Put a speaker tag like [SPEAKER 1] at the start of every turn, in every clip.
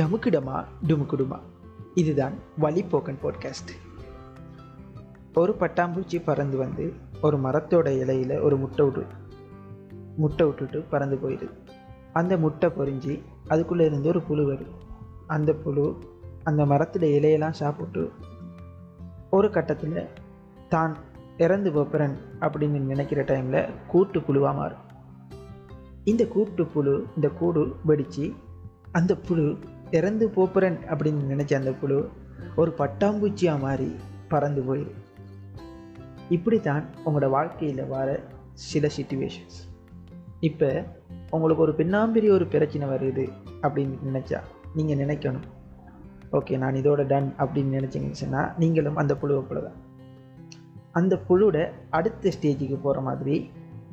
[SPEAKER 1] டமுக்குடமா டுமுக்குடுமா. இதுதான் வழிபோக்கன் பாட்காஸ்ட் ஒரு பட்டாம்பூச்சி பறந்து வந்து ஒரு மரத்தோட இலையில் ஒரு முட்டை விட்டு முட்டை விட்டுட்டு பறந்து போயிடுது அந்த முட்டை பொறிஞ்சி அதுக்குள்ளே இருந்து ஒரு புழு வருது அந்த புழு அந்த மரத்தில் இலையெல்லாம் சாப்பிட்டு ஒரு கட்டத்தில் தான் இறந்து போப்புறன் அப்படின்னு நினைக்கிற டைமில் கூட்டு புழுவாக மாறும். இந்த கூட்டு புழு இந்த கூடு வெடித்து அந்த புழு இறந்து போப்புறேன் அப்படின்னு நினச்ச அந்த புழு ஒரு பட்டாம்பூச்சியாக மாறி பறந்து போயிடும் இப்படி தான் உங்களோட வாழ்க்கையில் வர சில சுச்சுவேஷன்ஸ் இப்போ உங்களுக்கு ஒரு பின்னாம்பெரிய ஒரு பிரச்சனை வருது அப்படின்னு நினச்சா நீங்கள் நினைக்கணும். ஓகே நான் இதோட டன் அப்படின்னு நினச்சிங்கன்னு சொன்னால் நீங்களும் அந்த புழுவை போல தான் அந்த புழுவோட அடுத்த ஸ்டேஜுக்கு போகிற மாதிரி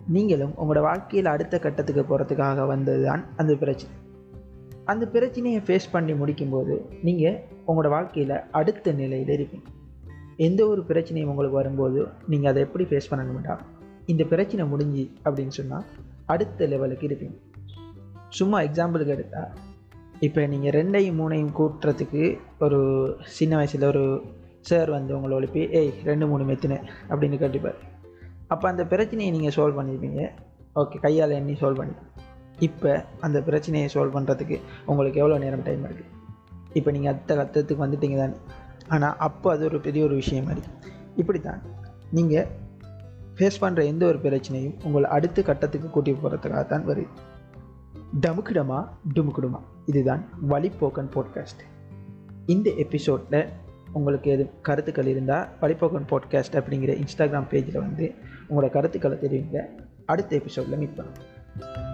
[SPEAKER 1] நீங்களும் உங்களோட வாழ்க்கையில் அடுத்த கட்டத்துக்கு போகிறதுக்காக வந்தது தான் அந்த பிரச்சனை. அந்த பிரச்சனையை ஃபேஸ் பண்ணி முடிக்கும்போது நீங்கள் உங்களோட வாழ்க்கையில் அடுத்த நிலையில் இருப்பீங்க. எந்த ஒரு பிரச்சனையும் உங்களுக்கு வரும்போது நீங்கள் அதை எப்படி ஃபேஸ் பண்ணணும்டா? இந்த பிரச்சனை முடிஞ்சு அப்படின்னு சொன்னால் அடுத்த லெவலுக்கு இருப்பீங்க. சும்மா எக்ஸாம்பிளுக்கு எடுத்தால் இப்போ நீங்கள் ரெண்டையும் மூணையும் கூட்டுறதுக்கு ஒரு சின்ன வயசில் ஒரு சார் வந்து உங்களை ஒழிப்பி ஏய் ரெண்டு மூணு மெத்தினு அப்படின்னு கேட்டுப்பார். அப்போ அந்த பிரச்சனையை நீங்கள் சால்வ் பண்ணியிருப்பீங்க ஓகே கையால் எண்ணி சால்வ் பண்ணி இப்போ அந்த பிரச்சனையை சால்வ் பண்ணுறதுக்கு உங்களுக்கு எவ்வளோ நேரம் டைம் இருக்குது இப்போ நீங்கள் அடுத்த கட்டத்துக்கு வந்துட்டீங்க தானே. ஆனால் அப்போ அது ஒரு பெரிய ஒரு விஷயம் மாதிரி. இப்படி தான் நீங்கள் ஃபேஸ் பண்ணுற எந்த ஒரு பிரச்சனையும் உங்களை அடுத்த கட்டத்துக்கு கூட்டி போகிறதுக்காக தான் வருது. டமுக்கிடமா டுமுக்கிடுமா. இதுதான் வழிப்போக்கன் பாட்காஸ்ட் இந்த எபிசோடில் உங்களுக்கு எது கருத்துக்கள் இருந்தால் வழிப்போக்கன் பாட்காஸ்ட் அப்படிங்கிற இன்ஸ்டாகிராம் பேஜில் வந்து உங்களோட கருத்துக்களை தெரிவிங்க. அடுத்த எபிசோடில் மீட் பண்ணுவோம்